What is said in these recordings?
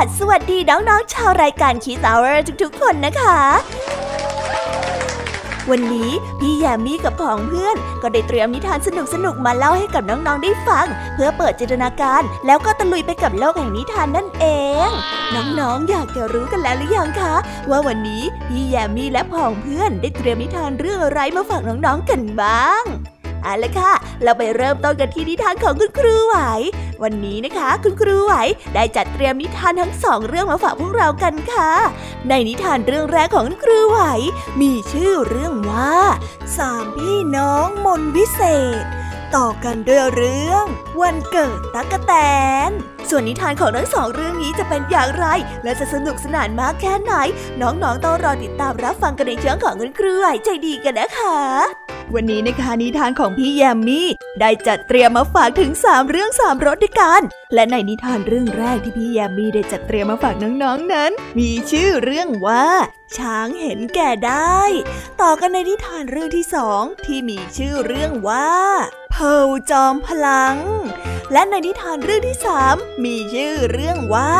สวัสวัสดีน้องๆชาวรายการคีสาวทุกๆ คนนะคะ วันนี้พี่แยมมี่กับผองเพื่อน ก็ได้เตรียมนิทานสนุกๆมาเล่าให้กับน้องๆได้ฟัง เพื่อเปิดจินตนาการแล้วก็ตะลุยไปกับโลกแห่งนิทานนั่นเอง น้องๆอยากจะรู้กันแล้วหรือยังคะ ว่าวันนี้พี่แยมมี่และผองเพื่อนได้เตรียมนิทานเรื่องอะไรมาฝากน้องๆกันบ้าง เอาละค่ะ เราไปเริ่มต้นกันที่นิทานของคุณครูไหว วันนี้นะคะ คุณครูไหวได้จัดเตรียมนิทานทั้งสองเรื่องมาฝากพวกเรากันค่ะ ในนิทานเรื่องแรกของคุณครูไหว มีชื่อเรื่องว่าสามพี่น้องมนวิเศษ ต่อกันด้วยเรื่อง วันเกิดตั๊กแตนส่วนนิทานของทั้งสองเรื่องนี้จะเป็นอย่างไร และจะสนุกสนานมากแค่ไหน น้องๆต้องรอติดตามรับฟังกันในช่องของคุณครูไหวใจดีกันนะคะ วันนี้นะคะนิทานของพี่แยมมี่ได้จัดเตรียมมาฝากถึง 3 เรื่อง3รสด้วยกัน และในนิทานเรื่องแรกที่พี่แยมมี่ได้จัดเตรียมมาฝากน้องๆนนั้น มีชื่อเรื่องว่าช้างเห็นแก่ได้ ต่อกันในนิทานเรื่องที่สองที่มีชื่อเรื่องว่าเพลจอมพลัง และในนิทานเรื่องที่สาม มีชื่อเรื่องว่า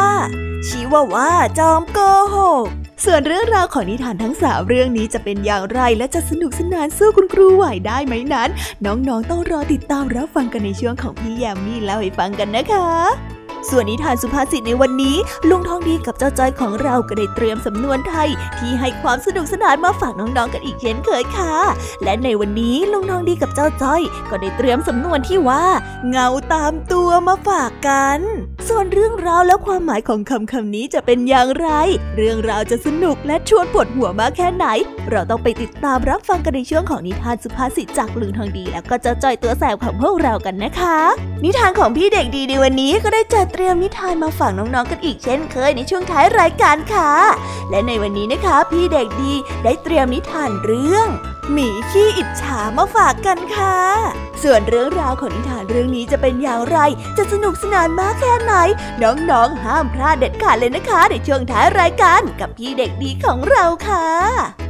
ชิวาว่าจอมโกหกส่วนเรื่องราวของนิทานทั้งสามเรื่องนี้จะเป็นอย่างไรและจะสนุกสนานสู้คุณครูไหวได้ไหมนั้น น้องๆต้องรอติดตามรับฟังกันในช่วงของพี่แยมมี่เล่าให้ฟังกันนะคะ ส่วนนิทานสุภาษิตในวันนี้ ลุงทองดีกับเจ้าจ้อยของเราก็ได้เตรียมสำนวนไทย ที่ให้ความสนุกสนานมาฝากน้องๆกันอีกเช่นเคยค่ะ และในวันนี้ลุงทองดีกับเจ้าจ้อย ก็ได้เตรียมสำนวนที่ว่า เงาตามตัวมาฝากกัน ส่วนเรื่องราวและความหมายของคำคำนี้จะเป็นอย่างไร เรื่องราวจะสนุกและชวนปวดหัวมากแค่ไหน เราต้องไปติดตามรับฟังกันในช่วงของนิทานสุภาษิตจากลุงทองดี แล้วก็เจ้าจ้อยตัวแสบของพวกเรากันนะคะ นิทานของพี่เด็กดีในวันนี้ก็ได้จัดเตรียมนิทานมาฝากน้องๆ กันอีกเช่นเคยในช่วงท้ายรายการค่ะ และในวันนี้นะคะ พี่เด็กดีได้เตรียมนิทานเรื่อง หมีขี้อิจฉามาฝากกันค่ะ ส่วนเรื่องราวของนิทานเรื่องนี้จะเป็นอย่างไร จะสนุกสนานมากแค่ไหน น้องๆ ห้ามพลาดเด็ดขาดเลยนะคะ ในช่วงท้ายรายการกับพี่เด็กดีของเราค่ะ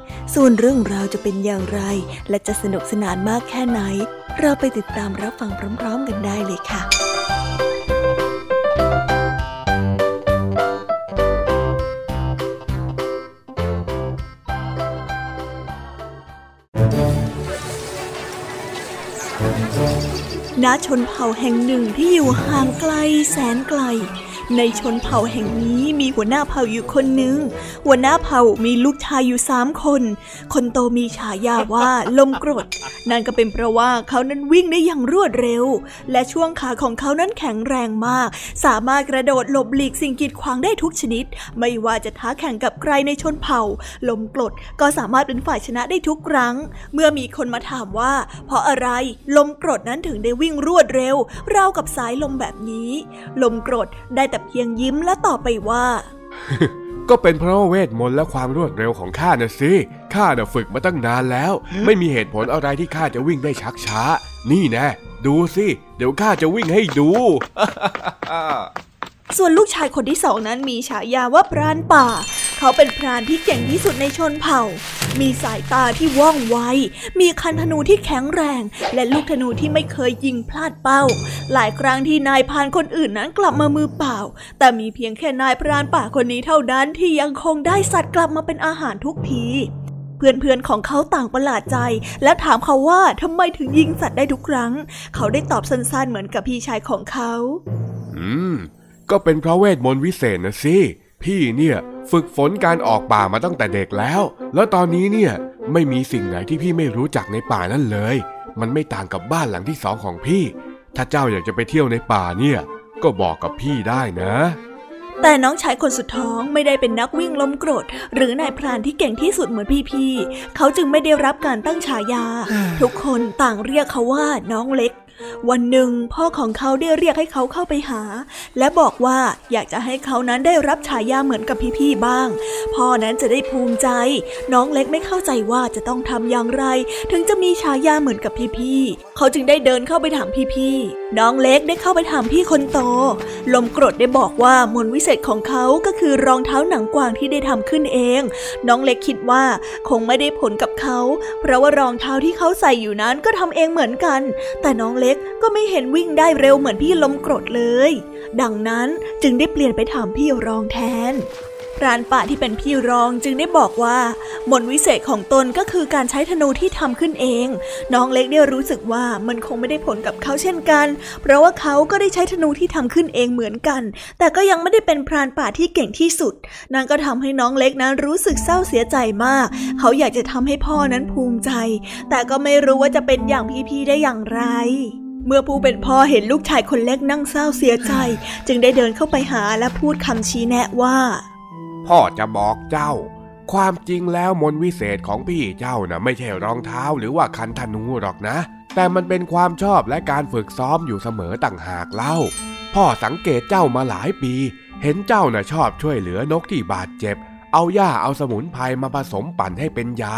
ส่วนเรื่องราวจะเป็นอย่างไร และจะสนุกสนานมากแค่ไหน เราไปติดตามรับฟังพร้อม ๆ กันได้เลยค่ะณชนเผ่าแห่งหนึ่งที่อยู่ห่างไกลแสนไกล ในชนเผ่าแห่งนี้มีหัวหน้าเผ่าอยู่คนหนึ่ง หัวหน้าเผ่ามีลูกชายอยู่สามคน คนโตมีฉายาว่าลมกรด นั่นก็เป็นเพราะว่าเขานั้นวิ่งได้อย่างรวดเร็ว และช่วงขาของเขานั้นแข็งแรงมาก สามารถกระโดดหลบหลีกสิ่งกีดขวางได้ทุกชนิด ไม่ว่าจะท้าแข่งกับใครในชนเผ่า ลมกรดก็สามารถเป็นฝ่ายชนะได้ทุกครั้ง เมื่อมีคนมาถามว่า เพราะอะไรลมกรดนั้นถึงได้วิ่งรวดเร็ว ราวกับสายลมแบบนี้ ลมกรดได้แต่เพียงยิ้มและตอบไปว่า ก็เป็นเพราะเวทมนต์และความรวดเร็วของข้าน่ะสิ ข้าน่ะฝึกมาตั้งนานแล้ว ไม่มีเหตุผลอะไรที่ข้าจะวิ่งได้ชักช้า นี่แน่ดูสิ เดี๋ยวข้าจะวิ่งให้ดู ส่วนลูกชายคนที่สองนั้นมีฉายาว่าพรานป่า เขาเป็นพรานที่เก่งที่สุดในชนเผ่า มีสายตาที่ว่องไว มีคันธนูที่แข็งแรง และลูกธนูที่ไม่เคยยิงพลาดเป้า หลายครั้งที่นายพรานคนอื่นนั้นกลับมามือเปล่า แต่มีเพียงแค่นายพรานป่าคนนี้เท่านั้นที่ยังคงได้สัตว์กลับมาเป็นอาหารทุกทีเพื่อนๆ ของเขาต่างประหลาดใจ และถามเขาว่าทำไมถึงยิงสัตว์ได้ทุกครั้ง เขาได้ตอบสั้นๆ เหมือนกับพี่ชายของเขา อืม ก็เป็นเพราะเวทมนต์วิเศษนะสิ พี่เนี่ยฝึกฝนการออกป่ามาตั้งแต่เด็กแล้ว แล้วตอนนี้เนี่ยไม่มีสิ่งไหนที่พี่ไม่รู้จักในป่านั่นเลย มันไม่ต่างกับบ้านหลังที่สองของพี่ ถ้าเจ้าอยากจะไปเที่ยวในป่าเนี่ย ก็บอกกับพี่ได้นะ แต่น้องชายคนสุดท้องไม่ได้เป็นนักวิ่งล้มโกรธหรือนายพรานที่เก่งที่สุดเหมือนพี่ๆ เขาจึงไม่ได้รับการตั้งฉายา ทุกคนต่างเรียกเขาว่าน้องเล็ก วันหนึ่งพ่อของเขาได้เรียกให้เขาเข้าไปหา และบอกว่าอยากจะให้เขานั้นได้รับฉายาเหมือนกับพี่ๆบ้าง พ่อนั้นจะได้ภูมิใจ น้องเล็กไม่เข้าใจว่าจะต้องทำอย่างไร ถึงจะมีฉายาเหมือนกับพี่ๆเขาจึงได้เดินเข้าไปถามพี่ๆ น้องเล็กได้เข้าไปถามพี่คนโต ลมกรดได้บอกว่ามนวิเศษของเขาก็คือรองเท้าหนังกวางที่ได้ทำขึ้นเอง น้องเล็กคิดว่าคงไม่ได้ผลกับเขา เพราะว่ารองเท้าที่เขาใส่อยู่นั้นก็ทำเองเหมือนกัน แต่น้องเล็กก็ไม่เห็นวิ่งได้เร็วเหมือนพี่ลมกรดเลย ดังนั้นจึงได้เปลี่ยนไปถามพี่รองแทน รานป่าที่เป็นพี่รองจึงได้บอกว่ามนวิเศษของตนก็คือการใช้ธนูที่ทำขึ้นเอง น้องเล็กได้รู้สึกว่ามันคงไม่ได้ผลกับเขาเช่นกัน เพราะว่าเขาก็ได้ใช้ธนูที่ทำขึ้นเองเหมือนกัน แต่ก็ยังไม่ได้เป็นพรานป่าที่เก่งที่สุด นั่นก็ทำให้น้องเล็กนั้นรู้สึกเศร้าเสียใจมาก เขาอยากจะทำให้พ่อนั้นภูมิใจ แต่ก็ไม่รู้ว่าจะเป็นอย่างพี่ๆได้อย่างไรเมื่อผู้เป็นพ่อเห็นลูกชายคนเล็กนั่งเศร้าเสียใจ จึงได้เดินเข้าไปหาและพูดคำชี้แนะว่า พ่อจะบอกเจ้า ความจริงแล้วมนวิเศษของพี่เจ้านะ่ะไม่ใช่รองเท้าหรือว่าคันธนูหรอกนะ แต่มันเป็นความชอบและการฝึกซ้อมอยู่เสมอต่างหากเล่า พ่อสังเกตเจ้ามาหลายปี เห็นเจ้านะ่ะชอบช่วยเหลือนกที่บาดเจ็บ เอาหญ้าเอาสมุนไพรมาผสมปั่นให้เป็นยา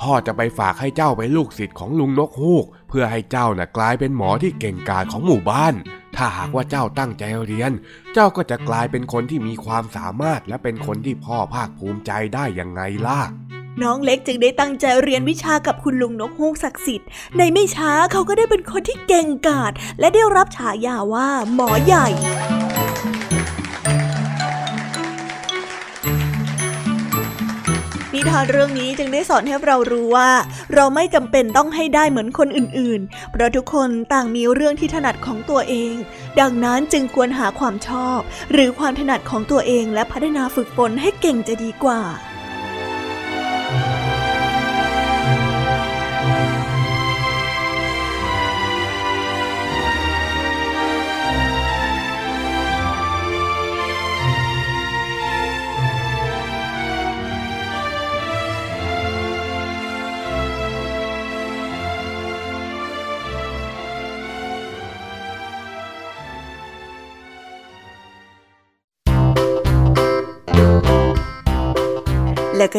พ่อจะไปฝากให้เจ้าไปลูกศิษย์ของลุงนกฮูก เพื่อให้เจ้าน่ะกลายเป็นหมอที่เก่งกาจของหมู่บ้าน ถ้าหากว่าเจ้าตั้งใจเรียน เจ้าก็จะกลายเป็นคนที่มีความสามารถและเป็นคนที่พ่อภาคภูมิใจได้ยังไงล่ะน้องเล็กจึงได้ตั้งใจเรียนวิชากับคุณลุงนกฮูกศักดิ์สิทธิ์ ในไม่ช้าเขาก็ได้เป็นคนที่เก่งกาจและได้รับฉายาว่าหมอใหญ่ นิทานเรื่องนี้จึงได้สอนให้เรารู้ว่า เราไม่จำเป็นต้องให้ได้เหมือนคนอื่นๆ เพราะทุกคนต่างมีเรื่องที่ถนัดของตัวเอง ดังนั้นจึงควรหาความชอบ หรือความถนัดของตัวเองและพัฒนาฝึกฝนให้เก่งจะดีกว่า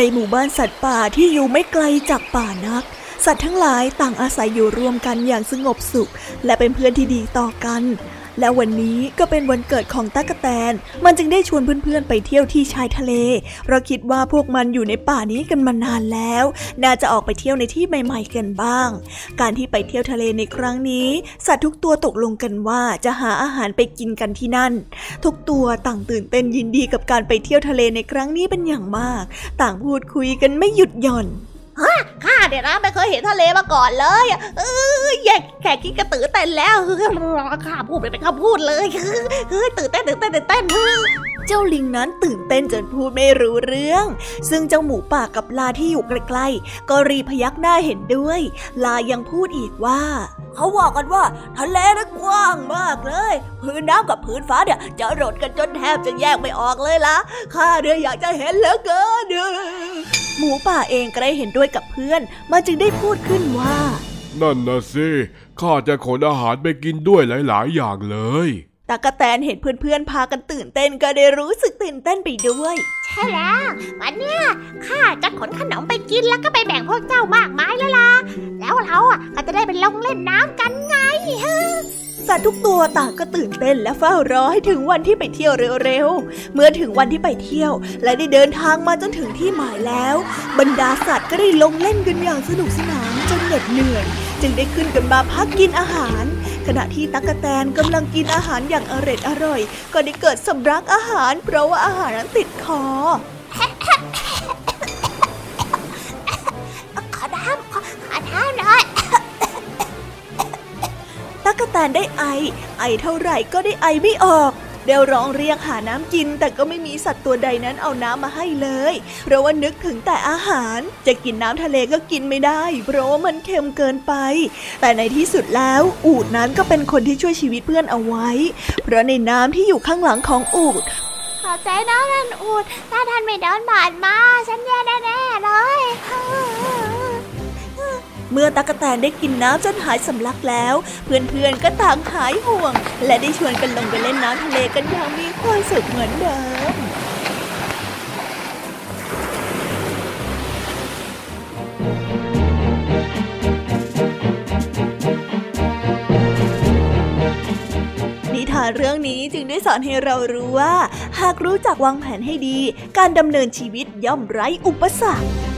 ในหมู่บ้านสัตว์ป่าที่อยู่ไม่ไกลจากป่านัก สัตว์ทั้งหลายต่างอาศัยอยู่รวมกันอย่างสงบสุข และเป็นเพื่อนที่ดีต่อกัน และวันนี้ก็เป็นวันเกิดของตั๊กแตน มันจึงได้ชวนเพื่อนๆไปเที่ยวที่ชายทะเลเราคิดว่าพวกมันอยู่ในป่านี้กันมานานแล้ว น่าจะออกไปเที่ยวในที่ใหม่ๆกันบ้าง การที่ไปเที่ยวทะเลในครั้งนี้ สัตว์ทุกตัวตกลงกันว่าจะหาอาหารไปกินกันที่นั่น ทุกตัวต่างตื่นเต้นยินดีกับการไปเที่ยวทะเลในครั้งนี้เป็นอย่างมาก ต่างพูดคุยกันไม่หยุดหย่อน ข้าเดี๋ยวนะไม่เคยเห็นทะเลมาก่อนเลยเออแย่แค่คิดกระตือเต้นแล้วข้าพูดไปเป็นคำพูดเลยเฮ้ยตื่นเต้นตื่นเต้นตื่นเต้นเจ้าลิงนั้นตื่นเต้นจนพูดไม่รู้เรื่อง ซึ่งเจ้าหมูป่ากับลาที่อยู่ใกล้ๆก็รีพยักหน้าเห็นด้วย ลายังพูดอีกว่า เขาว่ากันว่าทะเลนั้นกว้างมากเลย พื้นน้ำกับพื้นฟ้าเนี่ยจะรดกันจนแทบจะแยกไม่ออกเลยล่ะข้าเนี่ยอยากจะเห็นเหลือเกินหมูป่าเองก็ได้เห็นด้วยกับเพื่อน มันจึงได้พูดขึ้นว่า นั่นนะสิข้าจะขนอาหารไปกินด้วยหลาย ๆ อย่างเลยตากะแตนเห็นเพื่อนๆพากันตื่นเต้นก็ได้รู้สึกตื่นเต้นไปด้วย ใช่แล้ววันเนี้ยข้าจะขนขนมไปกินแล้วก็ไปแบ่งพวกเจ้ามากมายแล้วล่ะแล้วเราอะก็จะได้ไปลงเล่นน้ำกันไง สัตว์ทุกตัวต่างก็ตื่นเต้นและเฝ้ารอให้ถึงวันที่ไปเที่ยวเร็วๆ เมื่อถึงวันที่ไปเที่ยว และได้เดินทางมาจนถึงที่หมายแล้ว บรรดาสัตว์ก็ได้ลงเล่นกันอย่างสนุกสนานจนเหน็ดเหนื่อย จึงได้ขึ้นกันมาพักกินอาหาร ขณะที่ตั๊กแตนกำลังกินอาหารอย่างอร่อยอร่อย ก็ได้เกิดสำลักอาหาร เพราะว่าอาหารนั้นติดคอ กแตนได้ไอ ไอเท่าไหร่ก็ได้ไอไม่ออกเดวร้องเรียกหาน้ำกิน แต่ก็ไม่มีสัตว์ตัวใดนั้นเอาน้ำมาให้เลย เพราะว่านึกถึงแต่อาหาร จะกินน้ำทะเลก็กินไม่ได้ เพราะว่ามันเค็มเกินไป แต่ในที่สุดแล้วอูดนั้นก็เป็นคนที่ช่วยชีวิตเพื่อนเอาไว้ เพราะในน้ำที่อยู่ข้างหลังของอูดขอใจนะท่านอูดถ้าท่านไม่เดินผ่านมา ฉันแย่แน่ๆเลย เมื่อตากแตนได้กินน้ำจนหายสำลักแล้ว เพื่อนๆก็ต่างหายห่วง และได้ชวนกันลงไปเล่นน้ำทะเลกันอย่างมีความสุขเหมือนเดิมนิทานเรื่องนี้จึงได้สอนให้เรารู้ว่า หากรู้จักวางแผนให้ดี การดำเนินชีวิตย่อมไร้อุปสรรค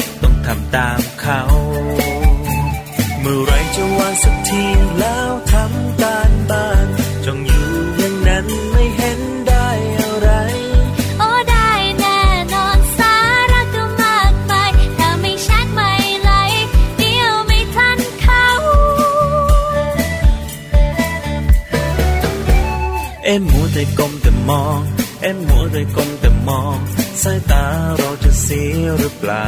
้องทำตามเขา เมื่อไรจะวางสักทีแล้วทำการบ้านจงอยู่อย่างนั้นไม่เห็นได้อะไร โอ้ได้แน่นอนสาระก็มากมายถ้าไม่แชทไม่ไหลเดียวไม่ทันเขา เอ็มมัวแต่ก้มแต่มอง เอ็มมัวแต่ก้มแต่มองสายตาเราจะเสียหรือเปล่า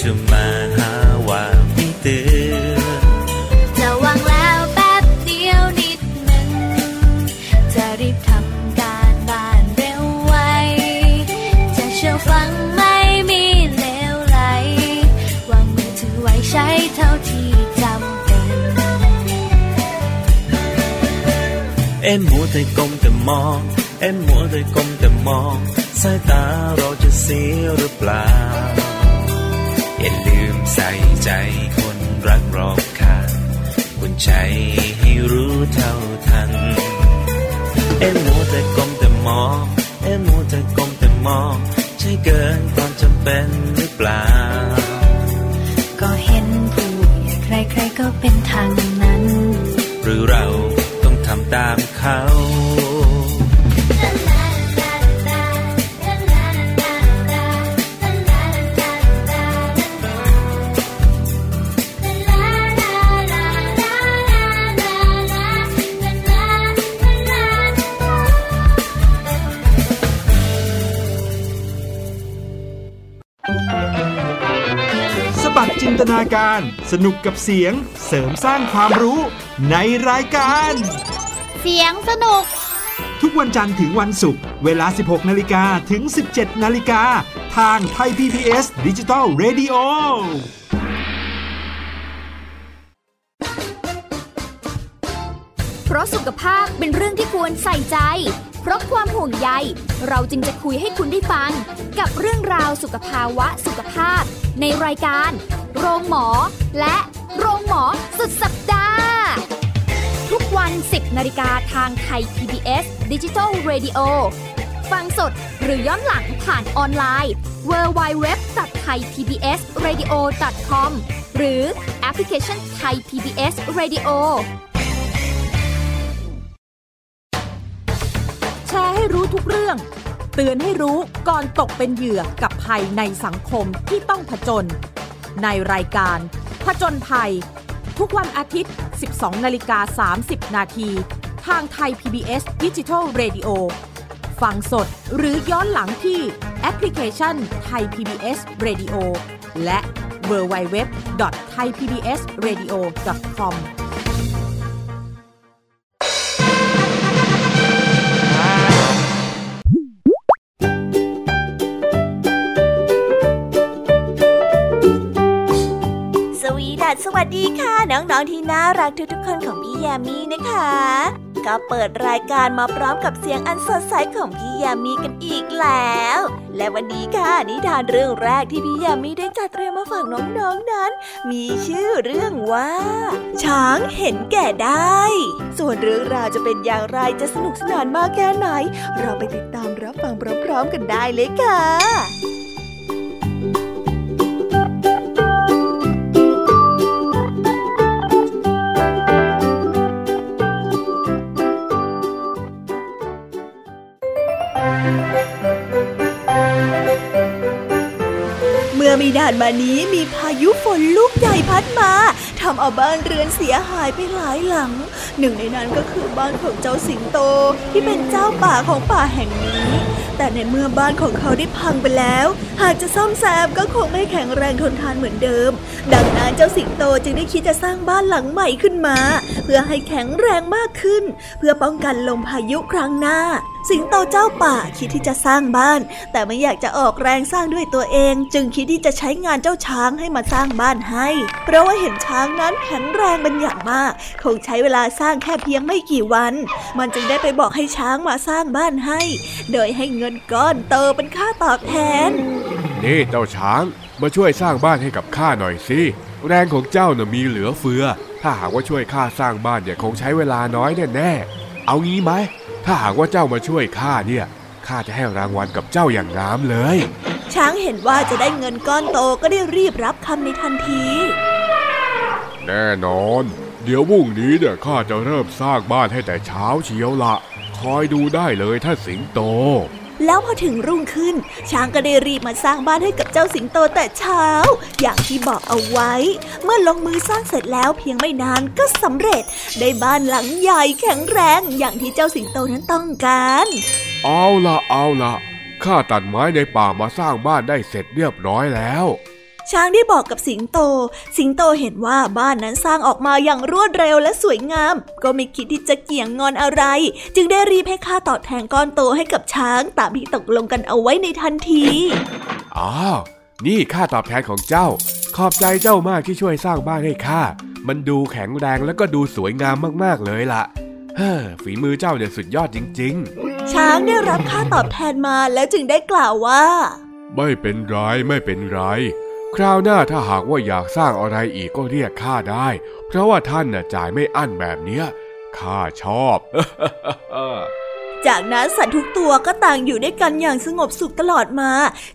จะมาหาว่าพี่เตือนจะวางแล้วแป๊บเดียวนิดหนึ่งจะรีบทำการบ้านเร็วไว จะเชื่อฟังไม่มีเลวไหลวางมือถือไว้ใช้เท่าที่จำเป็น เอ็มมัวแต่ก้มแต่มอง เอ็มมัวแต่ก้มแต่มอง สายตาเราจะเสียหรือเปล่า อย่าลืมใส่ใจคนรักรอบค่างคุณใจให้รู้เท่าทัน เอ็มมัวแต่ก้มแต่มองเอ็มมัวแต่ก้มแต่มองใช่เกินความจำเป็นหรือเปล่า ก็เห็นผู้ใหญ่ใครๆก็เป็นทางนั้น หรือเราต้องทำตามเขา ตนาการ สนุกกับเสียงเสริมสร้างความรู้ในรายการ เสียงสนุก ทุกวันจันทร์ถึงวันศุกร์เวลา 16 นาฬิกาถึง 17 นาฬิกา ทางไทย PPS ดิจิตอล Radio ราะสุขภาพเป็นเรื่องที่ควรใส่ใจ เพราะความห่วงใย เราจึงจะคุยให้คุณได้ฟัง กับเรื่องราวสุขภาวะสุขภาพ ในรายการ โรงหมอ และโรงหมอสุดสัปดาห์ ทุกวัน 10นาฬิกาทางไทย PBS d i g i ดิจิ Radio ฟังสดหรือย้อนหลังผ่านออนไลน์ www.thaipbsradio.com หรือแอปพลิเคชัน Thai PBS Radio ร์ให้รู้ทุกเรื่อง เตือนให้รู้ก่อนตกเป็นเหยื่อกับภัยในสังคมที่ต้องผจญในรายการ ผจญภัย ทุกวันอาทิตย์ 12 นาฬิกา 30 นาทีทางไทย PBS d i g i ดิจิ Radio ฟังสดหรือย้อนหลังที่แอปพลิเคชันไทย PBS Radio และ www.thaipbsradio.com h a i PBS Radio com สวัสสวัสดีค่ะ น้องๆที่น่ารักทุกๆคนของพี่ยามีนะคะ ก็เปิดรายการมาพร้อมกับเสียงอันสดใสของพี่ยามีกันอีกแล้ว และวันนี้ค่ะนิทานเรื่องแรกที่พี่ยามีได้จัดเตรียมมาฝากน้องๆนั้น มีชื่อเรื่องว่า ช้างเห็นแก่ได้ ส่วนเรื่องราวจะเป็นอย่างไรจะสนุกสนานมากแค่ไหน เราไปติดตามรับฟังพร้อมๆกันได้เลยค่ะานมานี้มีพายุฝนลูกใหญ่พัดมาทำเอาบ้านเรือนเสียหายไปหลายหลัง หนึ่งในนั้นก็คือบ้านของเจ้าสิงโตที่เป็นเจ้าป่าของป่าแห่งนี้ แต่ในเมื่อบ้านของเขาได้พังไปแล้ว หากจะซ่อมแซมก็คงไม่แข็งแรงทนทานเหมือนเดิม ดังนั้นเจ้าสิงโตจึงได้คิดจะสร้างบ้านหลังใหม่ขึ้นมา เพื่อให้แข็งแรงมากขึ้น เพื่อป้องกันลมพายุครั้งหน้า สิงโตเจ้าป่าคิดที่จะสร้างบ้าน แต่ไม่อยากจะออกแรงสร้างด้วยตัวเอง จึงคิดที่จะใช้งานเจ้าช้างให้มาสร้างบ้านให้ เพราะว่าเห็นช้างนั้นแข็งแรงเป็นอย่างมาก คงใช้เวลาสร้างแค่เพียงไม่กี่วัน มันจึงได้ไปบอกให้ช้างมาสร้างบ้านให้ โดยให้เงินก้อนโตเป็นค่าตอบแทน นี่เจ้าช้างมาช่วยสร้างบ้านให้กับข้าหน่อยสิ แรงของเจ้าน่ะมีเหลือเฟือ ถ้าหากว่าช่วยข้าสร้างบ้านเนี่ยคงใช้เวลาน้อยแน่ๆ เอางี้ไหม ถ้าหากว่าเจ้ามาช่วยข้าเนี่ย ข้าจะให้รางวัลกับเจ้าอย่างงามเลย ช้างเห็นว่าจะได้เงินก้อนโตก็ได้รีบรับคำในทันที แน่นอน เดี๋ยวพรุ่งนี้เนี่ยข้าจะเริ่มสร้างบ้านให้แต่เช้าเชียวละ คอยดูได้เลยถ้าสิงโต แล้วพอถึงรุ่งขึ้น ช้างก็ได้รีบมาสร้างบ้านให้กับเจ้าสิงโตแต่เช้า อย่างที่บอกเอาไว้ เมื่อลงมือสร้างเสร็จแล้วเพียงไม่นานก็สำเร็จ ได้บ้านหลังใหญ่แข็งแรงอย่างที่เจ้าสิงโตนั้นต้องการ เอาละเอาละข้าตัดไม้ในป่ามาสร้างบ้านได้เสร็จเรียบร้อยแล้ว ช้างได้บอกกับสิงโต สิงโตเห็นว่าบ้านนั้นสร้างออกมาอย่างรวดเร็วและสวยงาม ก็ไม่คิดที่จะเกี่ยงงอนอะไร จึงได้รีบให้ค่าตอบแทนก้อนโตให้กับช้างตามที่ตกลงกันเอาไว้ในทันทีอ้าวนี่ค่าตอบแทนของเจ้า ขอบใจเจ้ามากที่ช่วยสร้างบ้านให้ข้า มันดูแข็งแรงแล้วก็ดูสวยงามมากๆเลยล่ะเฮ้อฝีมือเจ้าเนี่ยสุดยอดจริงช้างได้รับค่าตอบแทนมาแล้วจึงได้กล่าวว่าๆไม่เป็นไรไม่เป็นไร คราวหน้าถ้าหากว่าอยากสร้างอะไรอีกก็เรียกข้าได้ เพราะว่าท่านน่ะจ่ายไม่อั้นแบบเนี้ยข้าชอบ จากนั้นสัตว์ทุกตัวก็ต่างอยู่ด้วยกันอย่างสงบสุขตลอดมา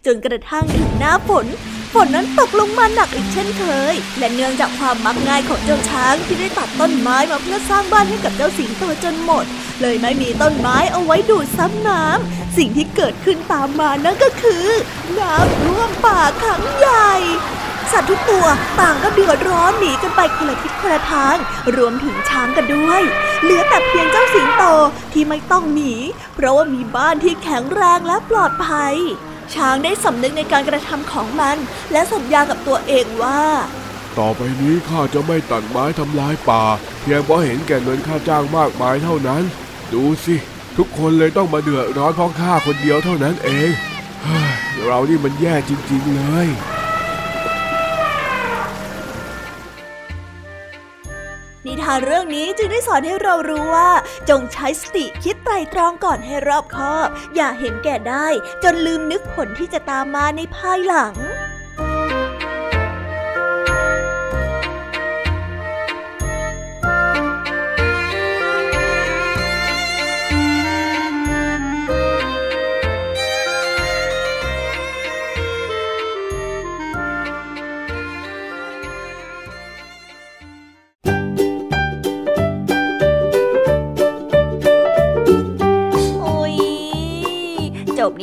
จนกระทั่งถึงหน้าฝน ฝนนั้นตกลงมาหนักอีกเช่นเคย และเนื่องจากความมักง่ายของเจ้าช้างที่ได้ตัดต้นไม้มาเพื่อสร้างบ้านให้กับเจ้าสิงโตจนหมด เลยไม่มีต้นไม้เอาไว้ดูดซับน้ำสิ่งที่เกิดขึ้นตามมานั่นก็คือ น้ำท่วมป่าครั้งใหญ่สัตว์ทุกตัวต่างก็เดือดร้อนหนีกันไปคนละทิศคนละทาง รวมถึงช้างกันด้วย เหลือแต่เพียงเจ้าสิงโตที่ไม่ต้องหนี เพราะว่ามีบ้านที่แข็งแรงและปลอดภัย ช้างได้สำนึกในการกระทำของมัน และสัญญากับตัวเองว่า ต่อไปนี้ข้าจะไม่ตัดไม้ทำลายป่า เพียงเพราะเห็นแก่เงินค่าจ้างมากมายเท่านั้น ดูสิ ทุกคนเลยต้องมาเดือดร้อนเพราะข้าคนเดียวเท่านั้นเองเฮ้ยเรานี่มันแย่จริง ๆ เลย นิทานเรื่องนี้จึงได้สอนให้เรารู้ว่า จงใช้สติคิดไตรตรองก่อนให้รอบคอบ อย่าเห็นแก่ได้ จนลืมนึกผลที่จะตามมาในภายหลัง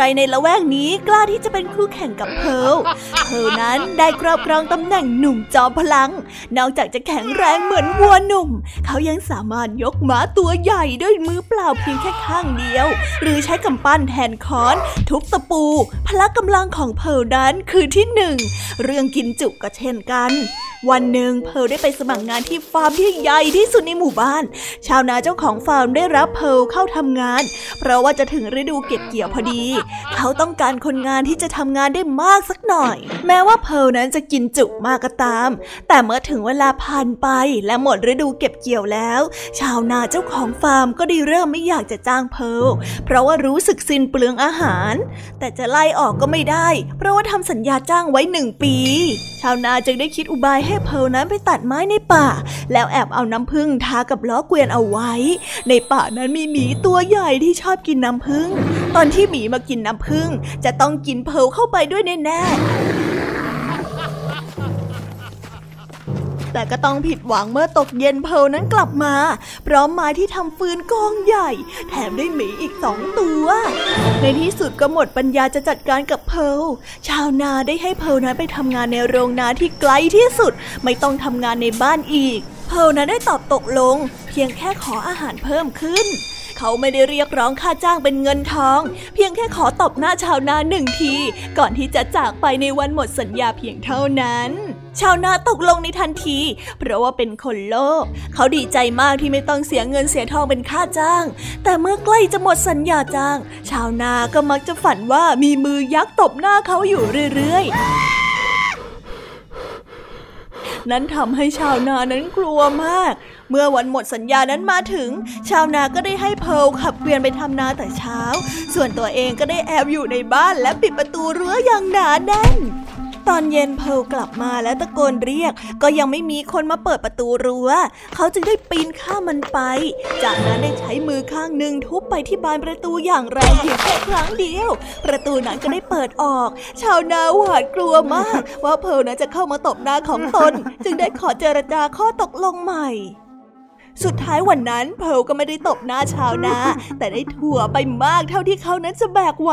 รในละแวกนี้กล้าที่จะเป็นคู่แข่งกับเพร์ลเพร์ลนั้นได้ครอบครองตำแหน่งหนุ่มจอมพลัง นอกจากจะแข็งแรงเหมือนวัวหนุ่ม เขายังสามารถยกม้าตัวใหญ่ด้วยมือเปล่าเพียงแค่ข้างเดียว หรือใช้กำปั้นแทนค้อน ทุบตะปู พละกำลังของเพร์ลนั้นคือที่หนึ่ง เรื่องกินจุก็เช่นกัน วันหนึ่งเพลได้ไปสมัครงานที่ฟาร์มที่ใหญ่ที่สุดในหมู่บ้าน ชาวนาเจ้าของฟาร์มได้รับเพลเข้าทำงาน เพราะว่าจะถึงฤดูเก็บเกี่ยวพอดี เขาต้องการคนงานที่จะทำงานได้มากสักหน่อย แม้ว่าเพลนั้นจะกินจุมากก็ตาม แต่เมื่อถึงเวลาผ่านไปและหมดฤดูเก็บเกี่ยวแล้ว ชาวนาเจ้าของฟาร์มก็ได้เริ่มไม่อยากจะจ้างเพลเพราะว่ารู้สึกสิ้นเปลืองอาหาร แต่จะไล่ออกก็ไม่ได้ เพราะว่าทำสัญญาจ้างไว้หนึ่งปี ชาวนาจึงได้คิดอุบายให้เพลนั้นไปตัดไม้ในป่า แล้วแอบเอาน้ำผึ้งทากับล้อเกวียนเอาไว้ ในป่านั้นมีหมีตัวใหญ่ที่ชอบกินน้ำผึ้ง ตอนที่หมีมากินน้ำผึ้งจะต้องกินเพลเข้าไปด้วยแน่ แต่ก็ต้องผิดหวังเมื่อตกเย็นเพลนั้นกลับมา พร้อมไม้ที่ทำฟืนกองใหญ่ แถมได้หมีอีกสองตัว ในที่สุดก็หมดปัญญาจะจัดการกับเพลชาวนาได้ให้เพลนั้นไปทำงานในโรงนาที่ไกลที่สุด ไม่ต้องทำงานในบ้านอีก เพลนั้นได้ตอบตกลง เพียงแค่ขออาหารเพิ่มขึ้นเขาไม่ได้เรียกร้องค่าจ้างเป็นเงินทอง เพียงแค่ขอตบหน้าชาวนาหนึ่งที ก่อนที่จะจากไปในวันหมดสัญญาเพียงเท่านั้น ชาวนาตกลงในทันที เพราะว่าเป็นคนโลภเขาดีใจมากที่ไม่ต้องเสียเงินเสียทองเป็นค่าจ้าง แต่เมื่อใกล้จะหมดสัญญาจ้าง ชาวนาก็มักจะฝันว่ามีมือยักษ์ตบหน้าเขาอยู่เรื่อยๆ นั้นทำให้ชาวนานั้นกลัวมากเมื่อวันหมดสัญญานั้นมาถึง ชาวนาก็ได้ให้เพลขับเกวียนไปทำนาแต่เช้า ส่วนตัวเองก็ได้แอบอยู่ในบ้านและปิดประตูรั้วอย่างหนาแน่น ตอนเย็นเพลกลับมาและตะโกนเรียก ก็ยังไม่มีคนมาเปิดประตูรั้วเขาจึงได้ปีนข้ามมันไป จากนั้นได้ใช้มือข้างหนึ่งทุบไปที่บานประตูอย่างแรงเพียงแค่ครั้งเดียว ประตูนั้นก็ได้เปิดออก ชาวนาหวาดกลัวมาก ว่าเพลนั้นจะเข้ามาตบหน้าของตน จึงได้ขอเจรจาข้อตกลงใหม่ สุดท้ายวันนั้นเพลก็ไม่ได้ตบหน้าชาวนา แต่ได้ถั่วไปมากเท่าที่เขานั้นจะแบกไหว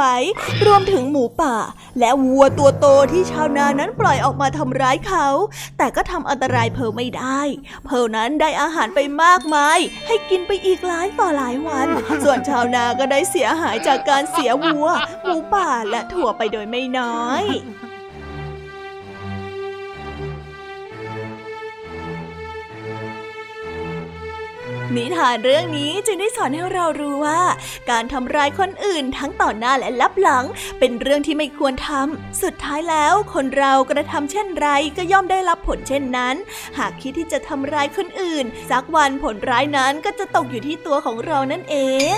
รวมถึงหมูป่า และวัวตัวโตที่ชาวนานั้นปล่อยออกมาทำร้ายเขา แต่ก็ทำอันตรายเพลไม่ได้ เพลนั้นได้อาหารไปมากมาย ให้กินไปอีกหลายต่อหลายวัน ส่วนชาวนาก็ได้เสียหายจากการเสียวัว หมูป่าและถั่วไปโดยไม่น้อย นิทานเรื่องนี้จึงได้สอนให้เรารู้ว่า การทำร้ายคนอื่นทั้งต่อหน้าและลับหลัง เป็นเรื่องที่ไม่ควรทำสุดท้ายแล้วคนเรากระทำเช่นไรก็ย่อมได้รับผลเช่นนั้น หากคิดที่จะทำร้ายคนอื่น สักวันผลร้ายนั้นก็จะตกอยู่ที่ตัวของเรานั่นเอง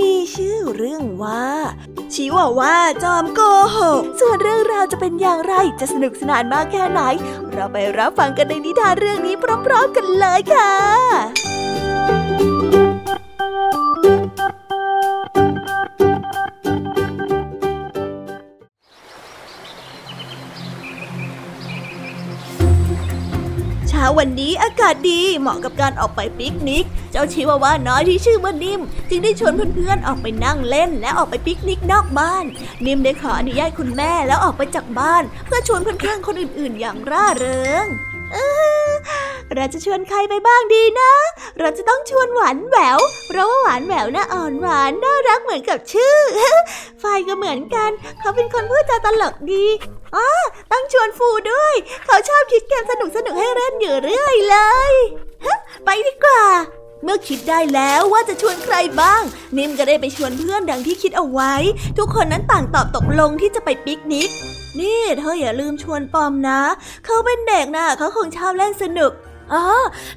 มีชื่อเรื่องว่าชิวาว่าจอมโกหก ส่วนเรื่องราวจะเป็นอย่างไรจะสนุกสนานมากแค่ไหน เราไปรับฟังกันในนิทานเรื่องนี้พร้อมๆกันเลยค่ะ วันนี้อากาศดีเหมาะกับการออกไปปิกนิก เจ้าชิวาว่าน้อยที่ชื่อว่านิ่ม จึงได้ชวนเพื่อนๆออกไปนั่งเล่น และออกไปปิกนิกนอกบ้าน นิ่มได้ขออนุญาตคุณแม่แล้วออกไปจากบ้าน เพื่อชวนเพื่อนๆคนอื่นๆอย่างร่าเริง เราจะชวนใครไปบ้างดีนะ เราจะต้องชวนหวานแหวว เพราะว่าหวานแหววน่าอ่อนหวานน่ารักเหมือนกับชื่อฝ่ายก็เหมือนกัน เขาเป็นคนพูดจาตลกดีอ๋อต้องชวนฟูด้วย เขาชอบคิดเกมสนุกสนุกให้เล่นอยู่เรื่อยเลยไปดีกว่า เมื่อคิดได้แล้วว่าจะชวนใครบ้าง นิมก็ได้ไปชวนเพื่อนดังที่คิดเอาไว้ ทุกคนนั้นต่างตอบตกลงที่จะไปปิกนิก นี่เธออย่าลืมชวนปอมนะ เขาเป็นเด็กนะเขาคงชอบเล่นสนุกอ๋อ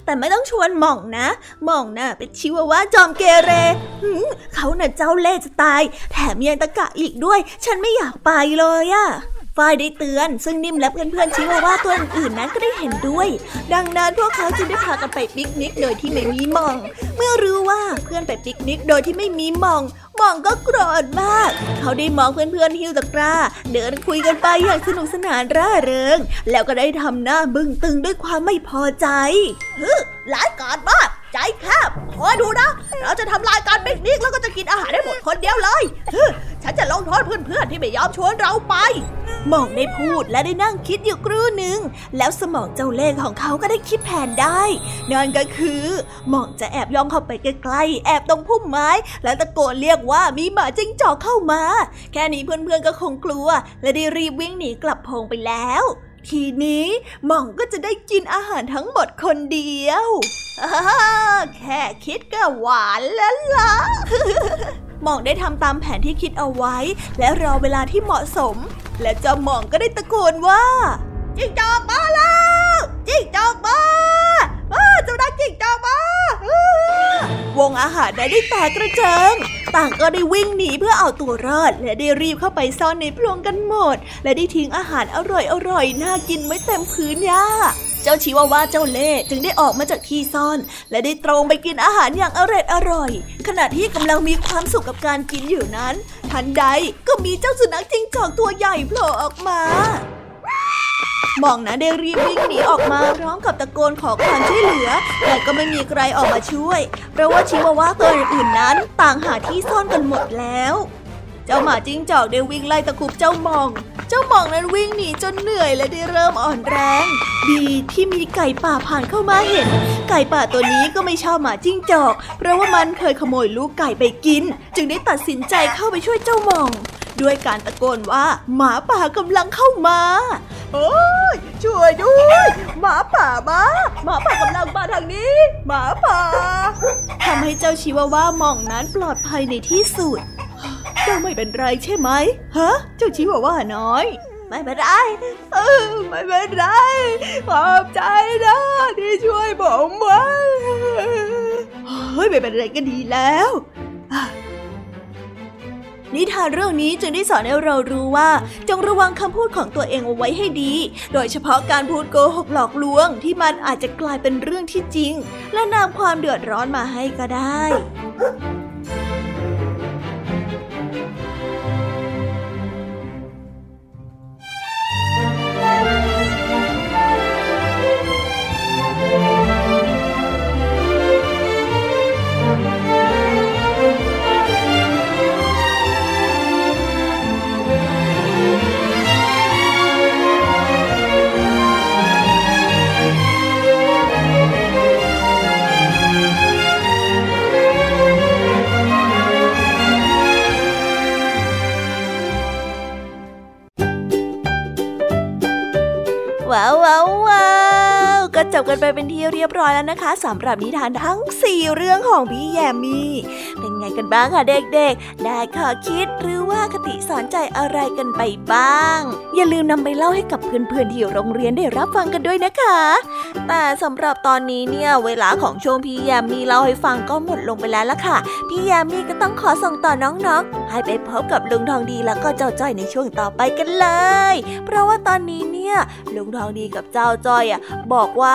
แต่ไม่ต้องชวนหม่องนะ หม่องนะ่ะเป็นชิวาว่าจอมเกเรเขาน่ะเจ้าเล่จะตาย แถมยังตะกะอีกด้วย ฉันไม่อยากไปเลยอะ ฝ้ายได้เตือน ซึ่งนิ่มและเพื่อนๆชิวาว่าตัวอื่นๆนั้นก็ได้เห็นด้วย ดังนั้นพวกเขาจึงได้พากันไปปิกนิกโดยที่ไม่มีหม่อง เมื่อรู้ว่าเพื่อนไปปิกนิกโดยที่ไม่มีหม่องหม่องก็โกรธมาก เขาได้มองเพื่อนๆฮิวตะกร้า เดินคุยกันไปอย่างสนุกสนานร่าเริง แล้วก็ได้ทำหน้าบึ้งตึงด้วยความไม่พอใจฮึหลายกาดมากใจแคบคอยดูนะ เราจะทำลายการปิกนิกแล้วก็จะกินอาหารได้หมดคนเดียวเลยฮึ ฉันจะลงโทษเพื่อนๆที่ไม่ยอมชวนเราไป หม่องได้พูดและได้นั่งคิดอยู่ครู่หนึ่ง แล้วสมองเจ้าเล่ห์ของเขาก็ได้คิดแผนได้ นั่นก็คือหม่องจะแอบย่องเข้าไปใกล้ๆ แอบตรงพุ่มไม้ แล้วตะโกนเรียกว่ามีหมาจิ้งจอกเข้ามา แค่นี้เพื่อนๆก็คงกลัว และได้รีบวิ่งหนีกลับพงไปแล้วทีนี้หม่องก็จะได้กินอาหารทั้งหมดคนเดียว แค่คิดก็หวานแล้วล่ะหม่องได้ทำตามแผนที่คิดเอาไว้ และรอเวลาที่เหมาะสม และเจ้าหม่องก็ได้ตะโกนว่าจิงจอกมาแล้วจิงจอกมาอ้าเจ้านักจิงจอกมาอ้าวงอาหารได้ได้แตกกระเจิง ต่างก็ได้วิ่งหนีเพื่อเอาตัวรอด และได้รีบเข้าไปซ่อนในพรงกันหมด และได้ทิ้งอาหารอร่อยๆน่ากินไว้เต็มพื้นหญ้า เจ้าชิวาว่าเจ้าเล่จึงได้ออกมาจากที่ซ่อน และได้ตรงไปกินอาหารอย่างอร่อยอร่อย ขณะที่กำลังมีความสุขกับการกินอยู่นั้น ทันใดก็มีเจ้าสุนัขจิ้งจอกตัวใหญ่โผล่ออกมามองนะได้รีบวิ่งหนีออกมาพร้อมกับตะโกนขอความช่วยเหลือ แต่ก็ไม่มีใครออกมาช่วย เพราะว่าชิวาว่าตัวอื่นๆนั้น ต่างหาที่ซ่อนกันหมดแล้ว เจ้าหมาจิ้งจอกได้วิ่งไล่ตะคุบเจ้าหมอง เจ้าหมองนั้นวิ่งหนีจนเหนื่อยและได้เริ่มอ่อนแรง ดีที่มีไก่ป่าผ่านเข้ามาเห็น ไก่ป่าตัวนี้ก็ไม่ชอบหมาจิ้งจอก เพราะว่ามันเคยขโมยลูกไก่ไปกิน จึงได้ตัดสินใจเข้าไปช่วยเจ้าหมอง ด้วยการตะโกนว่าหมาป่ากำลังเข้ามาโอ้ยช่วยด้วยหมาป่ามาหมาป่ากำลังมาทางนี้ หมาป่าทำให้เจ้าชิวาว่าหมองนั้นปลอดภัยในที่สุด เจ้าไม่เป็นไรใช่ไหมฮะ เจ้าชิวาว่าน้อย ไม่เป็นไรเออไม่เป็นไร ขอบใจนะที่ช่วยผมไว้เฮ้ยไม่เป็นไรก็ดีแล้วนิทานเรื่องนี้จึงได้สอนให้เรารู้ว่า จงระวังคำพูดของตัวเองเอาไว้ให้ดี โดยเฉพาะการพูดโกหกหลอกลวงที่มันอาจจะกลายเป็นเรื่องที่จริง และนำความเดือดร้อนมาให้ก็ได้ 哇呜哇 จบกันไปเป็นที่เรียบร้อยแล้วนะคะสำหรับนิทานทั้ง 4 เรื่องของพี่แยมมี่เป็นไงกันบ้างคะเด็กๆ ได้ข้อคิดหรือว่าคติสอนใจอะไรกันไปบ้าง อย่าลืมนำไปเล่าให้กับเพื่อนๆที่โรงเรียนได้รับฟังกันด้วยนะคะ แต่สำหรับตอนนี้เนี่ยเวลาของช่วงพี่แยมมี่เล่าให้ฟังก็หมดลงไปแล้วล่ะค่ะ พี่แยมมี่ก็ต้องขอส่งต่อน้องๆ ให้ไปพบกับลุงทองดีแล้วก็เจ้าจ้อยในช่วงต่อไปกันเลย เพราะว่าตอนนี้เนี่ยลุงทองดีกับเจ้าจ้อยอะบอกว่า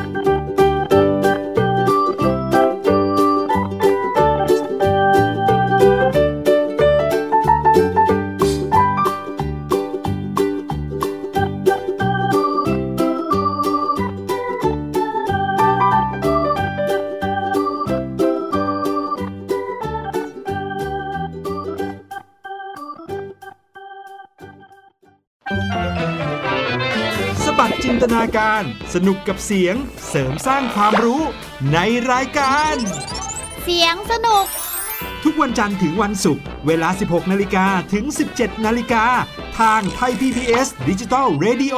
นตนาการ สนุกกับเสียง เสริมสร้างความรู้ในรายการ เสียงสนุก ทุกวันจันทร์ถึงวันศุกร์เวลา 16 นาฬิกาถึง 17 นาฬิกา ทางไทย PPS ดิจิตอล Radio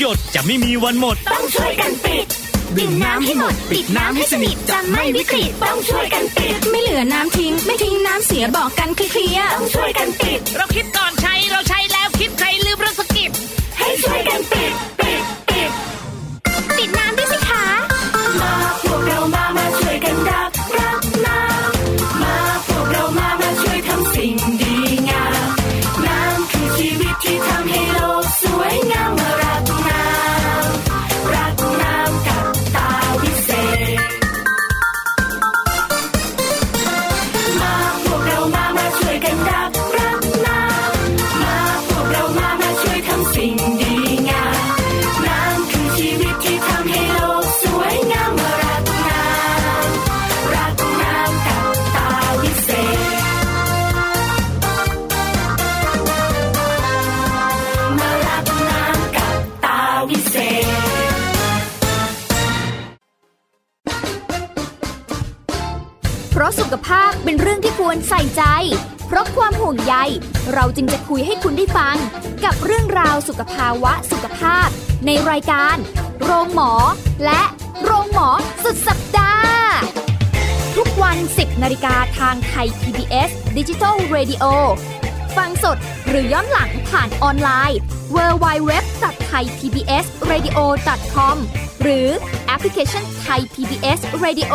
หยดจะไม่มีวันหมด ต้องช่วยกันปิด ดื่มน้ำให้หมด ปิดน้ำให้สนิทจะไม่วิกฤตต้องช่วยกันปิด ไม่เหลือน้ำทิ้ง ไม่ทิ้งน้ำเสียบอกกันเคลียร์ต้องช่วยกันปิด เราคิดก่อนใช้เราใช้แล้วคิดใครลืมเรื่องสกิปให้ช่วยกันปิด เรื่องใส่ใจ เพราะความห่วงใย เราจึงจะคุยให้คุณได้ฟัง กับเรื่องราวสุขภาวะสุขภาพ ในรายการ โรงหมอ และโรงหมอสุดสัปดาห์ ทุกวัน 10นาฬิกาทางไทย PBS Digital Radio ฟังสดหรือย้อนหลังผ่านออนไลน์ www.thaipbsradio.com หรือแอปพลิเคชัน Thai PBS Radio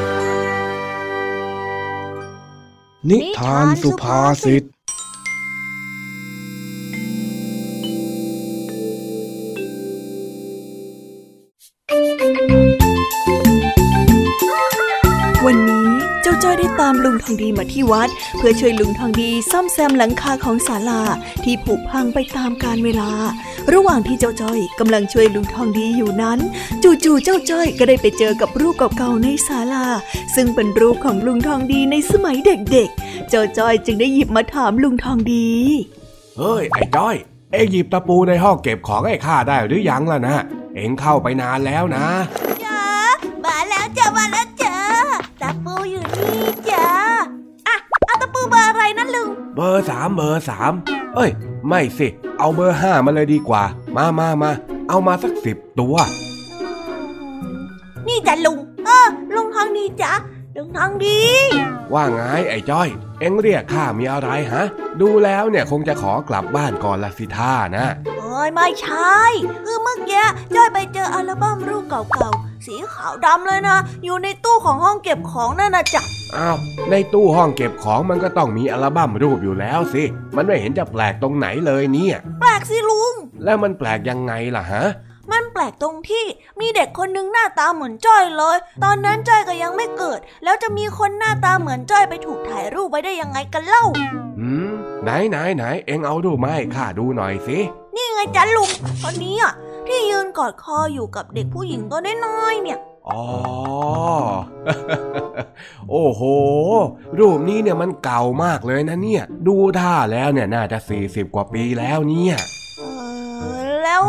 นิทานสุภาษิต ลุงทองดีมาที่วัด เพื่อช่วยลุงทองดีซ่อมแซมหลังคาของศาลาที่ผุพังไปตามกาลเวลา ระหว่างที่เจ้าจ้อยกำลังช่วยลุงทองดีอยู่นั้น จู่ๆเจ้าจ้อยก็ได้ไปเจอกับรูปเก่าๆในศาลา ซึ่งเป็นรูปของลุงทองดีในสมัยเด็กๆ เจ้าจ้อยจึงได้หยิบมาถามลุงทองดี เฮ้ยไอ้จ้อย เอ็งหยิบตะปูในห้องเก็บของให้ข้าได้หรือยังล่ะนะ เอ็งเข้าไปนานแล้วนะจ้ามาแล้วจ้ามาแล้ว ลุง เบอร์สามเบอร์สามเอ้ย ไม่สิ เอาเบอร์ห้ามาเลยดีกว่า มามามาเอามาสักสิบตัว นี่จ้ะลุง เออ ลุงทองดีจ้ะลุงทองดี ว่าไงไอ้จ้อย เอ็งเรียกข้ามีอะไรฮะ ดูแล้วเนี่ยคงจะขอกลับบ้านก่อนละสิท่านะโอ้ยไม่ใช่คือเมื่อกี้จ้อยไปเจออัลบั้มรูปเก่าๆสีขาวดำเลยนะ อยู่ในตู้ของห้องเก็บของนั่นนะจ๊ะ อ้าวในตู้ห้องเก็บของมันก็ต้องมีอัลบั้มรูปอยู่แล้วสิ มันไม่เห็นจะแปลกตรงไหนเลยเนี่ย แปลกสิลุง แล้วมันแปลกยังไงล่ะฮะ มันแปลกตรงที่มีเด็กคนหนึงหน้าตาเหมือนจ้อยเลย ตอนนั้นจ้อยก็ยังไม่เกิด แล้วจะมีคนหน้าตาเหมือนจ้อยไปถูกถ่ายรูปไว้ได้ยังไงกันเล่า อืม ไหนไหนไหนเอ็งเอาดูมาให้ข้าดูหน่อยสิ นี่ไงจ๊ะลุงคนนี้อะที่ยืนกอดคออยู่กับเด็กผู้หญิงตัวน้อยๆเนี่ย อ๋อ โอ้โห รูปนี้เนี่ยมันเก่ามากเลยนะเนี่ย ดูท่าแล้วเนี่ยน่าจะ 40 กว่าปีแล้วเนี่ยเออแล้ว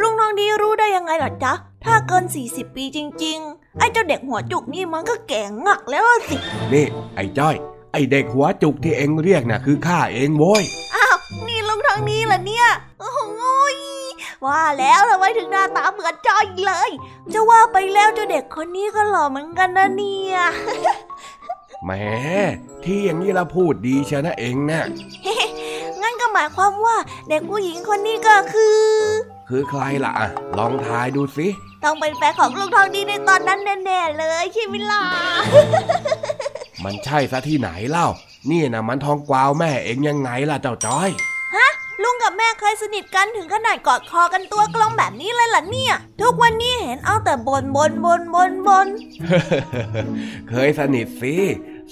ลุงทองดีรู้ได้ยังไงล่ะจ๊ะ ถ้าเกิน 40 ปีจริง ๆ ไอ้เจ้าเด็กหัวจุกนี่มันก็แก่งักแล้วสิ นี่ ไอ้จ้อย ไอ้เด็กหัวจุกที่เอ็งเรียกน่ะคือข้าเองโว้ย ว่าแล้วทำไมถึงหน้าตาเหมือนจ้อยเลย จะว่าไปแล้วเจ้าเด็กคนนี้ก็หล่อเหมือนกันนะเนี่ยแหมที่อย่างนี้ละพูดดีเชียวนะเองนะงั้นก็หมายความว่าเด็กผู้หญิงคนนี้ก็คือ คือใครล่ะอะ ลองทายดูสิ ต้องเป็นแฟนของลุงทองดีในตอนนั้นแน่ๆเลยใช่ไหมล่ะมันใช่ซะที่ไหนเล่า นี่นะมันทองกวาวแม่เองยังไงล่ะเจ้าจ้อย ลุงกับแม่เคยสนิทกันถึงขนาดกอดคอกันตัวกลมแบบนี้เลยเหรอเนี่ย ทุกวันนี้เห็นเอาแต่บนบนบนบนบนเคยสนิทสิ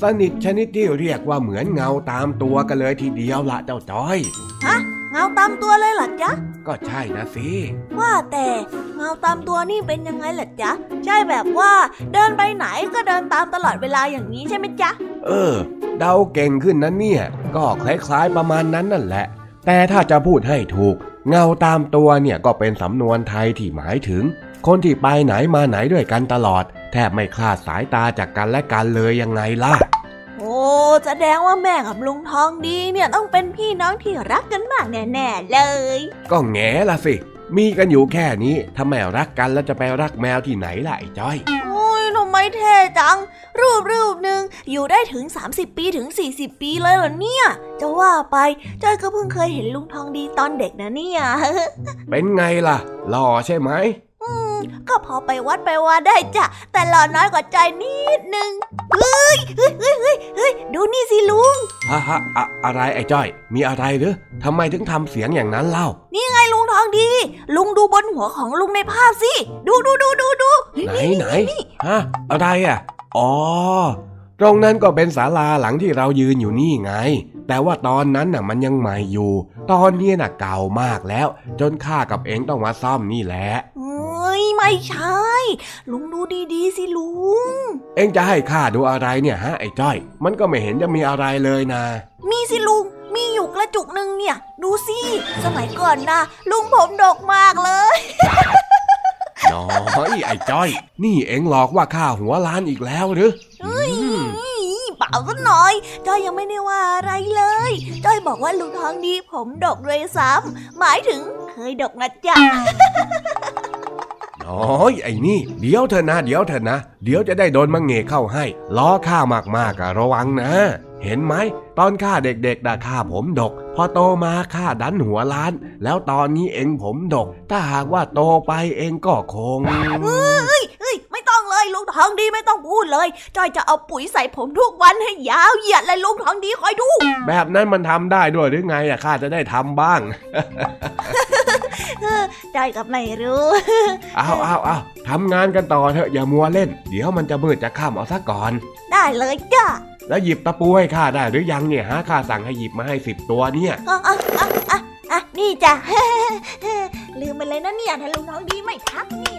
สนิทชนิดที่เรียกว่าเหมือนเงาตามตัวกันเลยทีเดียวละเจ้าจ้อย ฮะ เงาตามตัวเลยเหรอจ๊ะ ก็ใช่นะสิ ว่าแต่เงาตามตัวนี่เป็นยังไงล่ะจ๊ะ ใช่แบบว่าเดินไปไหนก็เดินตามตลอดเวลาอย่างนี้ใช่ไหมจ๊ะ เออ เดาเก่งขึ้นนั้นเนี่ย ก็คล้ายๆประมาณนั้นนั่นแหละ แต่ถ้าจะพูดให้ถูก เงาตามตัวเนี่ยก็เป็นสำนวนไทยที่หมายถึง คนที่ไปไหนมาไหนด้วยกันตลอด แทบไม่คลาดสายตาจากกันและกันเลยยังไงล่ะ โอ้แสดงว่าแม่กับลุงทองดีเนี่ยต้องเป็นพี่น้องที่รักกันมากแน่ๆเลย ก็แง่ละสิ มีกันอยู่แค่นี้ถ้าไม่รักกันแล้วจะไปรักแมวที่ไหนล่ะไอ้จ้อยโอ้ ยทำไมเท่จัง รูปรูปหนึ่งอยู่ได้ถึง 30 ปีถึง 40 ปีเลยเหรอเนี่ย จะว่าไปจ้อยก็เพิ่งเคยเห็นลุงทองดีตอนเด็กนะเนี่ย เป็นไงล่ะ หล่อใช่ไหม พอไปวัดไปว่าได้จ้ะ แต่หล่อน้อยกว่าใจอยนิดนึงเฮ้ยเฮ้ยเฮ้ยเฮ้ยเฮ้ยดูนี่สิลุงฮะฮะอะอะไรไอ้จ้อย มีอะไรหรือทำไมถึงทำเสียงอย่างนั้นเล่า นี่ไงลุงทองดี ลุงดูบนหัวของลุงในภาพสิ ดูดูดูดูดูไหนไหนฮะอะไรอะ อ๋อ ตรงนั้นก็เป็นศาลาหลังที่เรายืนอยู่นี่ไง แต่ว่าตอนนั้นน่ะมันยังใหม่อยู่ ตอนนี้น่ะเก่ามากแล้ว จนข้ากับเองต้องมาซ่อมนี่แหละเฮ้ยไม่ใช่ ลุงดูดีๆสิลุง เองจะให้ข้าดูอะไรเนี่ยฮะไอ้จ้อย มันก็ไม่เห็นจะมีอะไรเลยนะ มีสิลุง มีอยู่กระจุกหนึ่งเนี่ย ดูสิ สมัยก่อนนะลุงผมดกมากเลยน้อยไอ้จ้อย นี่เองหลอกว่าข้าหัวล้านอีกแล้วหรือ เฮ้ยเปล่าสักหน่อยจ้อยยังไม่ได้ว่าอะไรเลย จ้อยบอกว่าลุงทองดีผมดกเลยซ้ำหมายถึงเคยดกนะจ๊ะน้อยไอ้นี่เดี๋ยวเถอะนะ เดี๋ยวเถอะนะ เดี๋ยวจะได้โดนมังเงกเข้าให้ ล้อข้ามากๆอะระวังนะ เห็นไหม ตอนข้าเด็กๆด่าข้าผมดก พอโตมาข้าดันหัวล้าน แล้วตอนนี้เองผมดก ถ้าหากว่าโตไปเองก็คง ลยลุงทองดีไม่ต้องพูดเลยจ้อยจะเอาปุ๋ยใส่ผมทุกวันให้ยาวเหยียดเลยลุงทองดีคอยดู แบบนั้นมันทำได้ด้วยหรือไงอะข้าจะได้ทำบ้างจ้อยก็ไม่รู้เอาเอาเอาทำงานกันต่อเถอะอย่ามัวเล่น เดี๋ยวมันจะมืดจะค่ำเอาซะก่อน ได้เลยจ้ะแล้วหยิบตะปูให้ข้าได้หรือยังเนี่ยฮะข้าสั่งให้หยิบมาให้สิบตัวเนี่ยอะอะอะอะอะนี่จ้ะลืมไปเลยนะเนี่ยถ้าลุงทองดีไม่ทักเนี่ย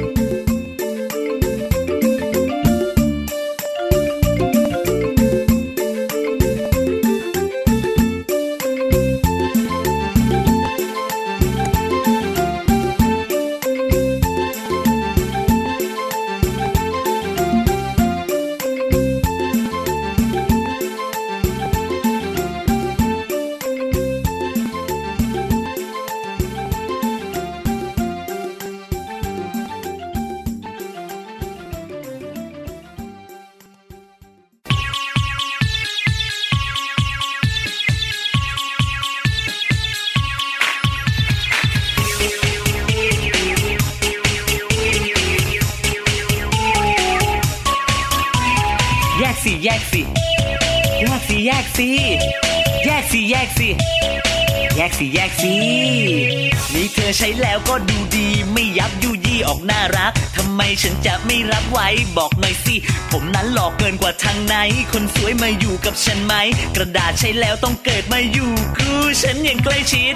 อกเกินกว่าทางไหน คนสวยมาอยู่กับฉันไหม กระดาษใช้แล้วต้องเกิดมาอยู่คู่ฉันอย่างใกล้ชิด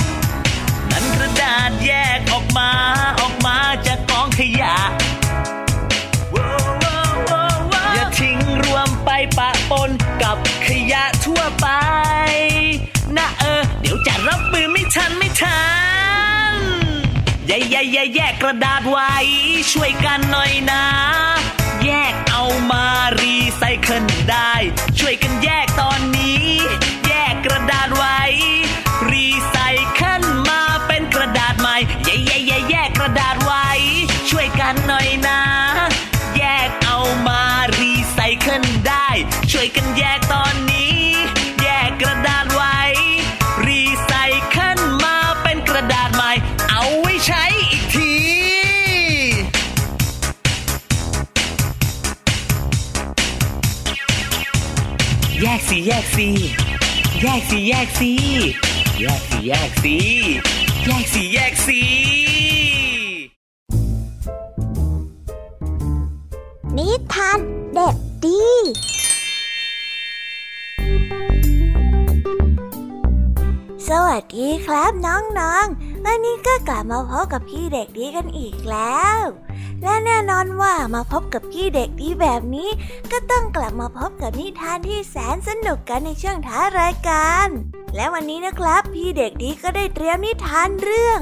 นั้นกระดาษแยกออกมาออกมาจากกองขยะอย่าทิ้งรวมไปปะปนกับขยะทั่วไปนะเออ เดี๋ยวจะรับมือไม่ทันไม่ทันแย่แย่แย่แยกกระดาษไว้ ช่วยกันหน่อยนะ มารีไซเคิลได้ ช่วยกันแยกตอนนี้ แยกกระดาษไว้ รีไซเคิลมาเป็นกระดาษใหม่แยกแยกแยกแยกกระดาษไว้ ช่วยกันหน่อยนะ แยกเอามารีไซเคิลได้ ช่วยกันแยก สิแยกสิแยกสิแยกสิแยกสิแยกสิแยกสินิทานเด็กดีสวัสดีครับน้องๆ วันนี้ก็กลับมาพบกับพี่เด็กดีกันอีกแล้ว และแน่นอนว่ามาพบกับพี่เด็กดีแบบนี้ ก็ต้องกลับมาพบกับนิทานที่แสนสนุกกันในช่วงท้ายรายการ และวันนี้นะครับ พี่เด็กดีก็ได้เตรียมนิทานเรื่อง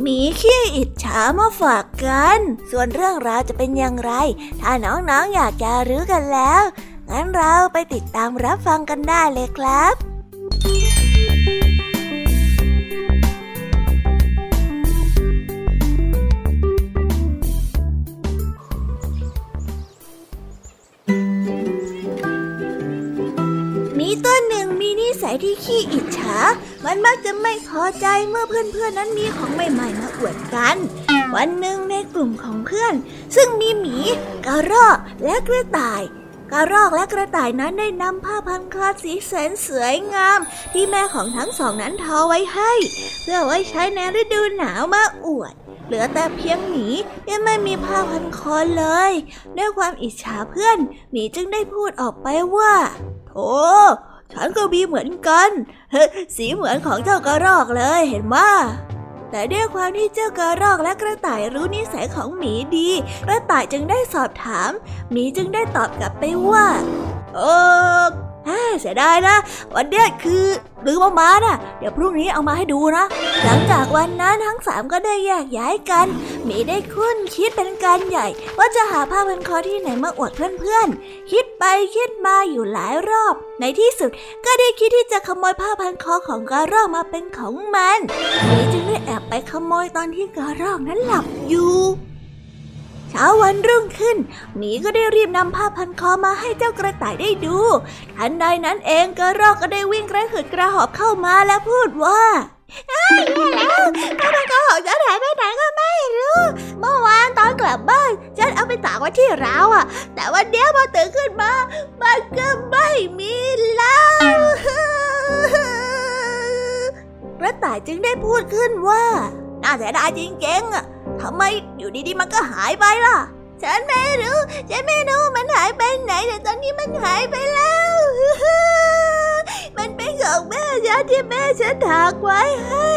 หมีขี้อิจฉามาฝากกัน ส่วนเรื่องราวจะเป็นอย่างไร ถ้าน้องๆออยากจะรู้กันแล้ว งั้นเราไปติดตามรับฟังกันได้เลยครับ มีตัวหนึ่งมีนิสัยที่ขี้อิจฉา มันมักจะไม่พอใจเมื่อเพื่อนๆนั้นมีของใหม่ๆมาอวดกัน วันหนึ่งในกลุ่มของเพื่อน ซึ่งมีหมี กระรอกและกระต่ายกระรอกและกระต่ายนั้นได้นำผ้าพันคอสีแสนสวยงาม ที่แม่ของทั้งสองนั้นทอไว้ให้ เพื่อไว้ใช้ในฤดูหนาวมาอวด เหลือแต่เพียงหมียังไม่มีผ้าพันคอเลย ด้วยความอิจฉาเพื่อนหมีจึงได้พูดออกไปว่า โธ่ฉันก็มีเหมือนกัน สีเหมือนของเจ้ากระรอกเลยเห็นว่าแต่ด้วยความที่เจ้ากระรอกและกระต่ายรู้นิสัยของหมีดี กระต่ายจึงได้สอบถาม หมีจึงได้ตอบกลับไปว่า เออ เฮ้เสียดายนะ วันเนี้ยคือลืมเอามาน่ะ เดี๋ยวพรุ่งนี้เอามาให้ดูนะ หลังจากวันนั้นทั้งสามก็ได้แยกย้ายกัน มีได้คุ้นคิดเป็นการใหญ่ ว่าจะหาผ้าพันคอที่ไหนมาอวดเพื่อนๆ คิดไปคิดมาอยู่หลายรอบ ในที่สุดก็ได้คิดที่จะขโมยผ้าพันคอของกระรอกมาเป็นของมันหมีจึงได้แอบไปขโมยตอนที่กระรอกนั้นหลับอยู่ เช้าวันรุ่งขึ้นหมีก็ได้รีบนำผ้าพันคอมาให้เจ้ากระต่ายได้ดู ทันใดนั้นเองกระรอกก็ได้วิ่งกระหืดกระหอบเข้ามาและพูดว่าแย่แล้วผ้าพันคอของฉันหายไปไหนก็ไม่รู้ เมื่อวานตอนกลับบ้านฉันเอาไปตากไว้ที่ราวอะ แต่วันเนี้ยพอตื่นขึ้นมามันก็ไม่มีแล้วกระต่ายจึงได้พูดขึ้นว่าน่าเสียดายจริงๆอะ ทำไมอยู่ดีๆมันก็หายไปล่ะ ฉันไม่รู้ ฉันไม่รู้มันหายไปไหนแต่ตอนนี้มันหายไปแล้ว มันเป็นของแม่ฉันที่แม่ฉันถากไว้ให้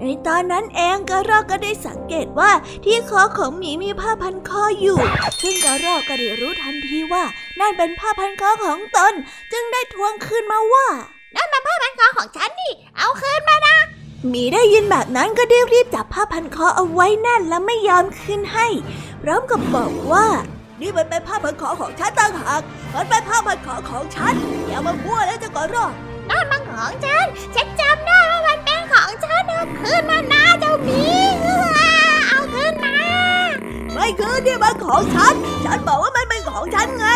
ในตอนนั้นเองกระรอกก็ได้สังเกตว่าที่คอของหมีมีผ้าพันคออยู่ ซึ่งกระรอกก็ได้รู้ทันทีว่า นั่นเป็นผ้าพันคอของตน จึงได้ทวงคืนมาว่า นั่นมันผ้าพันคอของฉันนี่ เอาคืนมานะ หมีได้ยินแบบนั้นก็ได้รีบจับผ้าพันคอเอาไว้แน่นและไม่ยอมคืนให้ พร้อมกับบอกว่า นี่มันเป็นผ้าพันคอของฉันต่างหากมันเป็นผ้าพันคอของฉันอย่ามาบัวแล้วจะก่อรองนั่นมันของฉันฉันจำได้ว่ามันเป็นของฉันเอาคืนมานะเจ้าหมี คืนมา ไม่คืนนี่มันของฉัน ฉันบอกว่ามันเป็นของฉันไง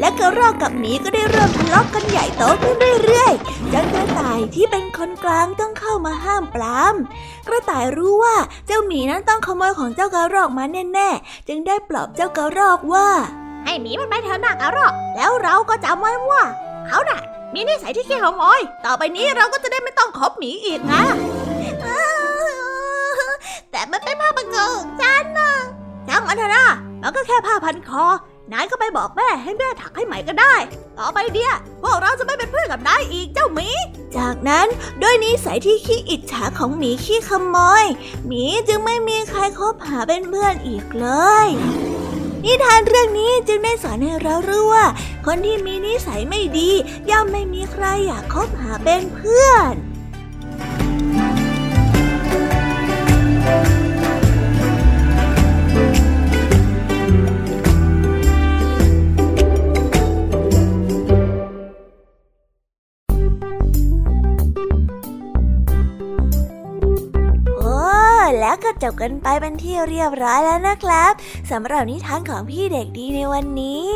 และกระรอกกับหมีก็ได้เริ่มทะเลาะกกันใหญ่โตขึ้นเรื่อยๆ จนกระต่ายที่เป็นคนกลางต้องเข้ามาห้ามปราม กระต่ายรู้ว่าเจ้าหมีนั้นต้องขโมยของเจ้ากระรอกมาแน่ๆ จึงได้ปลอบเจ้ากระรอกว่า ให้หมีมันไปเถอะนะกระรอก แล้วเราก็จำไว้ว่าเขาน่ะมีนิสัยที่ขี้ขโมยต่อไปนี้เราก็จะได้ไม่ต้องคบหมีอีกนะ แต่มันเป็นผ้าพันคอของฉันนะช่างมันเถอะนะมันก็แค่ผ้าพันคอนายก็ไปบอกแม่ให้แม่ถักให้ใหม่ก็ได้ ต่อไปเดียพวกเราจะไม่เป็นเพื่อนกับนายอีกเจ้าหมี จากนั้นด้วยนิสัยที่ขี้อิจฉาของหมีขี้ขโมย หมีจึงไม่มีใครคบหาเป็นเพื่อนอีกเลย นิทานเรื่องนี้จึงได้สอนให้เรารู้ว่า คนที่มีนิสัยไม่ดี ย่อมไม่มีใครอยากคบหาเป็นเพื่อน แล้วก็จบกันไปเป็นที่เรียบร้อยแล้วนะครับสำหรับนิทานของพี่เด็กดีในวันนี้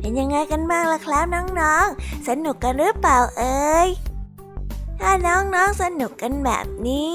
เป็นยังไงกันบ้างล่ะครับน้องๆ สนุกกันหรือเปล่าเอ่ยถ้าน้องๆสนุกกันแบบนี้